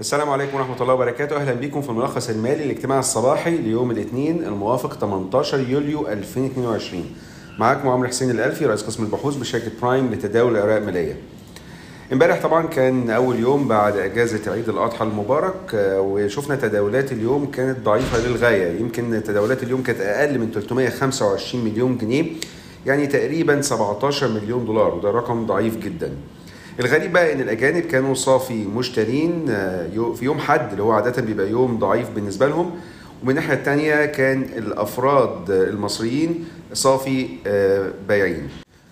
السلام عليكم ورحمة الله وبركاته. أهلا بكم في الملخص المالي الاجتماع الصباحي ليوم الاثنين الموافق 18 يوليو 2022 معاكم عمرو حسين الألفي رئيس قسم البحوث بشركة برايم لتداول الأوراق المالية. امبارح طبعا كان أول يوم بعد أجازة عيد الأضحى المبارك آه، وشفنا تداولات اليوم كانت ضعيفة للغاية. يمكن تداولات اليوم كانت أقل من 325 مليون جنيه يعني تقريبا 17 مليون دولار وده رقم ضعيف جدا. الغريب بقى إن الأجانب كانوا صافي مشترين آه، في يوم حد اللي هو عادة بيبقى يوم ضعيف بالنسبة لهم ومن الناحية الثانية كان الأفراد آه، المصريين صافي آه، بايعين.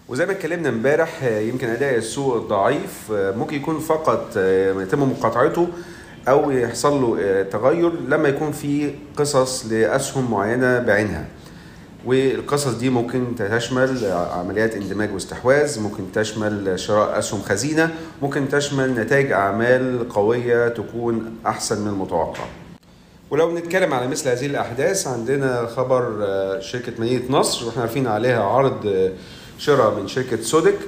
وزي ما اتكلمنا امبارح يمكن أداء السوق الضعيف ممكن يكون فقط يتم مقاطعته أو يحصل له تغير لما يكون في قصص لأسهم معينة بعينها والقصص دي ممكن تشمل عمليات اندماج واستحواذ ممكن تشمل شراء أسهم خزينة ممكن تشمل نتائج أعمال قوية تكون أحسن من المتوقع. ولو بنتكلم على مثل هذه الأحداث عندنا خبر آه، شركة مدينه نصر وإحنا عارفين عليها عرض آه، شراء من شركة سودك.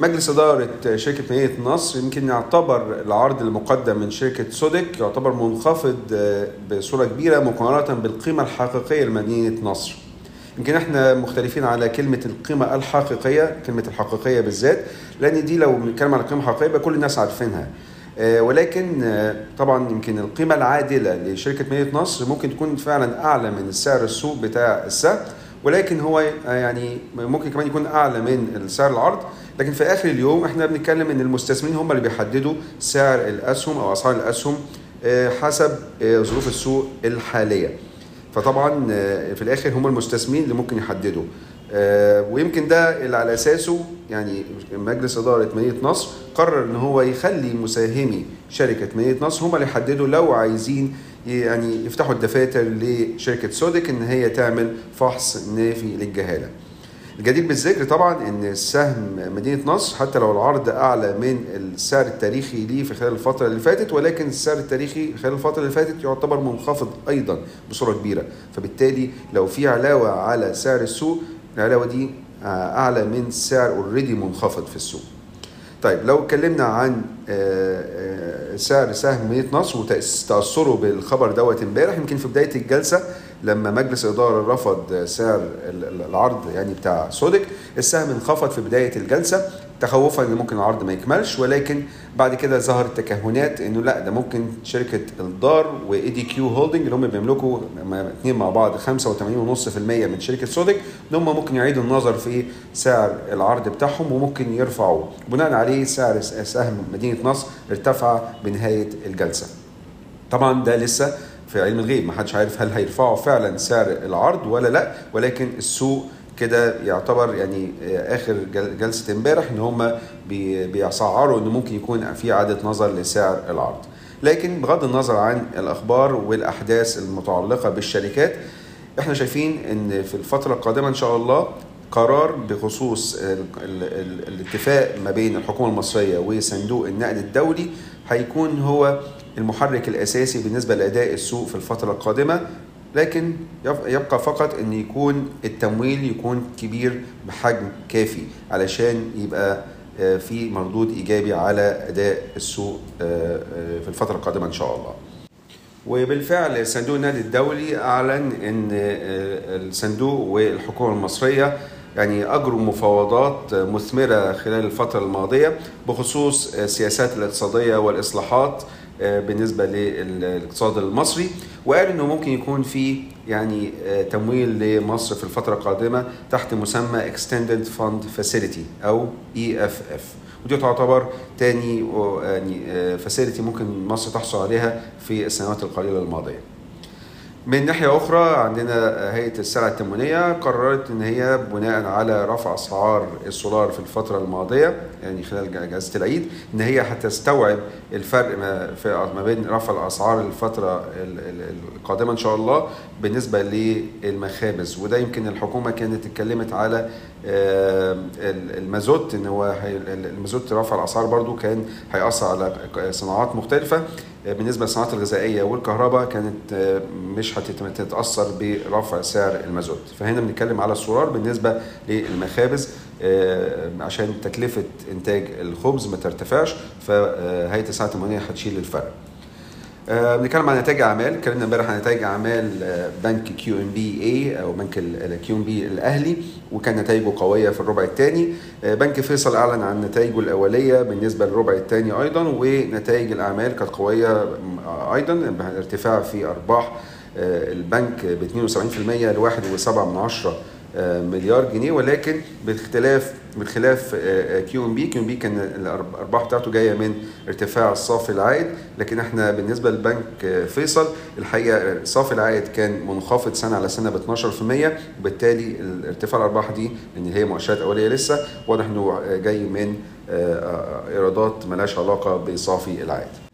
مجلس إدارة شركة مدينة نصر يمكن يعتبر العرض المقدم من شركة سودك يعتبر منخفض آه، بصورة كبيرة مقارنة بالقيمة الحقيقية لمدينة نصر. يمكن إحنا مختلفين على كلمة القيمة الحقيقية كلمة الحقيقية بالذات لأن دي لو بنتكلم على القيمة الحقيقية يبقى كل الناس عارفينها. آه، ولكن آه، طبعا يمكن القيمة العادلة لشركة مدينة نصر ممكن تكون فعلا أعلى من السعر السوق بتاع السهم ولكن هو يعني ممكن كمان يكون أعلى من سعر العرض. لكن في آخر اليوم إحنا بنتكلم إن المستثمرين هم اللي بيحددوا سعر الأسهم أو أسعار الأسهم آه، حسب آه، ظروف السوق الحالية. فطبعا آه، في الآخر هم المستثمرين اللي ممكن يحددوا. ويمكن ده اللي على أساسه. يعني مجلس إدارة مدينة نصر قرر إن هو يخلي مساهمي شركة مدينة نصر هم اللي يحددوا لو عايزين يعني يفتحوا الدفاتر لشركة سودك إن هي تعمل فحص نافي للجهالة. الجدير بالذكر طبعا إن السهم مدينة نصر حتى لو العرض أعلى من السعر التاريخي ليه في خلال الفترة اللي فاتت ولكن السعر التاريخي خلال الفترة اللي فاتت يعتبر منخفض أيضا بصورة كبيرة فبالتالي لو في علاوة على سعر السوق العلاوة دي أعلى من سعر already منخفض في السوق. طيب لو اتكلمنا عن آه، آه، سعر سهم مدينه نصر وتأثره بالخبر دوت امبارح يمكن في بداية الجلسة لما مجلس الاداره رفض سعر ال- ال- العرض يعني بتاع SODIC السهم انخفض في بداية الجلسة. تخوفا إن ممكن العرض ما يكملش ولكن بعد كده ظهرت تكهنات إنه لأ ده ممكن شركة الدار و ADQ Holding اللي هم بيملكوا اثنين مع بعض 85.5% من شركة سودك إن هم ممكن يعيدوا النظر في سعر العرض بتاعهم وممكن يرفعوه. بناء عليه سعر سهم مدينة نصر ارتفع بنهاية الجلسة. طبعا ده لسه في علم الغيب ما حدش عارف هل هيرفعوا فعلا سعر العرض ولا لأ ولكن السوق كده يعتبر يعني آخر جل- جلسة امبارح إن هم بي- بيسعروا إنه ممكن يكون في اعاده نظر لسعر العرض. لكن بغض النظر عن الأخبار والأحداث المتعلقة بالشركات إحنا شايفين إن في الفترة القادمة إن شاء الله قرار بخصوص ال ال ال الاتفاق ما بين الحكومة المصرية وصندوق النقد الدولي هيكون هو المحرك الأساسي بالنسبة لأداء السوق في الفترة القادمة. لكن يبقى فقط إن يكون التمويل يكون كبير بحجم كافي علشان يبقى آه، في مردود إيجابي على أداء السوق آه، آه، في الفترة القادمة إن شاء الله. وبالفعل صندوق النقد الدولي أعلن إن الصندوق والحكومة المصرية يعني أجروا مفاوضات مثمرة خلال الفترة الماضية بخصوص السياسات الاقتصادية والإصلاحات بالنسبة للاقتصاد المصري وقال إنه ممكن يكون في يعني آه، تمويل لمصر في الفترة القادمة تحت مسمى Extended Fund Facility أو EFF ودي تعتبر تاني و- يعني فاسيلتي ممكن مصر تحصل عليها في السنوات القليلة الماضية. من ناحية أخرى عندنا هيئة السلع التموينية قررت إن هي بناء على رفع أسعار السولار في الفترة الماضية يعني خلال جائزة العيد إن هي هتستوعب الفرق ما, بين رفع الأسعار الفترة ال- ال- القادمة إن شاء الله بالنسبة للمخابز. وده يمكن الحكومة كانت اتكلمت على المازوت إن هو المازوت رفع الأسعار برضو كان هيأثر على صناعات مختلفة. بالنسبة للصناعات الغذائية والكهرباء كانت مش هتتأثر برفع سعر المازوت. فهنا بنتكلم على السولار بالنسبة للمخابز عشان تكلفة إنتاج الخبز ما ترتفعش فهيئة الساعة التموينيه هتشيل الفرق. بنتكلم عن نتائج أعمال. اتكلمنا امبارح عن نتائج أعمال بنك QNBA أو بنك ال QNB الأهلي وكان نتائجه قوية في الربع الثاني. بنك فيصل أعلن عن نتائجه الأولية بالنسبة للربع الثاني أيضا ونتائج الأعمال كانت قوية أيضا ارتفاع في أرباح البنك ب 72% ل 1.7 مليار جنيه. ولكن باختلاف بخلاف كيو ام بي كيو ام بي كان الأرباح بتاعته جاية من ارتفاع الصافي العائد. لكن إحنا بالنسبة لبنك فيصل الحقيقة صافي العائد كان منخفض سنة على سنة ب 12% وبالتالي ارتفاع الأرباح دي لأن هي مؤشرات أولية لسه واضح إنه جاي من إيرادات ملهاش علاقة بصافي العائد.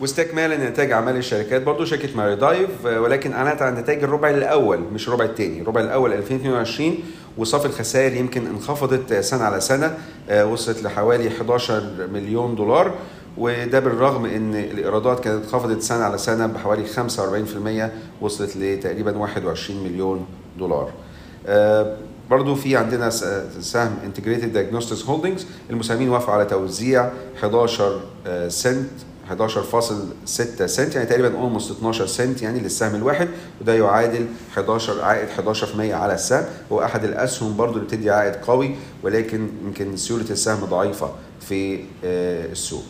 واستكمالا نتائج أعمال الشركات برضو شركة ماري دايف ولكن أعلنت عن نتائج الربع الأول مش الربع الثاني الربع الأول 2022 وصافي الخسائر يمكن انخفضت سنة على سنة وصلت لحوالي 11 مليون دولار وده بالرغم إن الإيرادات كانت انخفضت سنة على سنة بحوالي 45% وصلت لتقريبا 21 مليون دولار. برضو في عندنا سهم Integrated Diagnostics Holdings المساهمين وافقوا على توزيع 11 سنت 11.6 سنت يعني تقريبا almost 12 سنت يعني للسهم الواحد وده يعادل 11 عائد 11% على السهم هو أحد الأسهم برضو اللي بتدي عائد قوي ولكن يمكن سيولة السهم ضعيفة في السوق.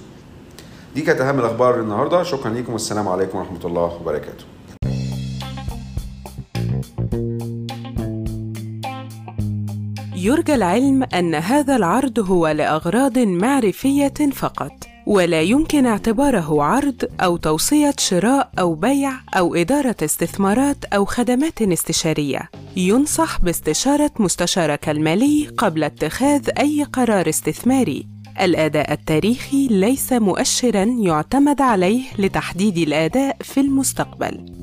دي كانت أهم الأخبار النهارده شكرا لكم والسلام عليكم ورحمة الله وبركاته. يرجى العلم أن هذا العرض هو لأغراض معرفية فقط ولا يمكن اعتباره عرض أو توصية شراء أو بيع أو إدارة استثمارات أو خدمات استشارية. ينصح باستشارة مستشارك المالي قبل اتخاذ أي قرار استثماري. الأداء التاريخي ليس مؤشرا يعتمد عليه لتحديد الأداء في المستقبل.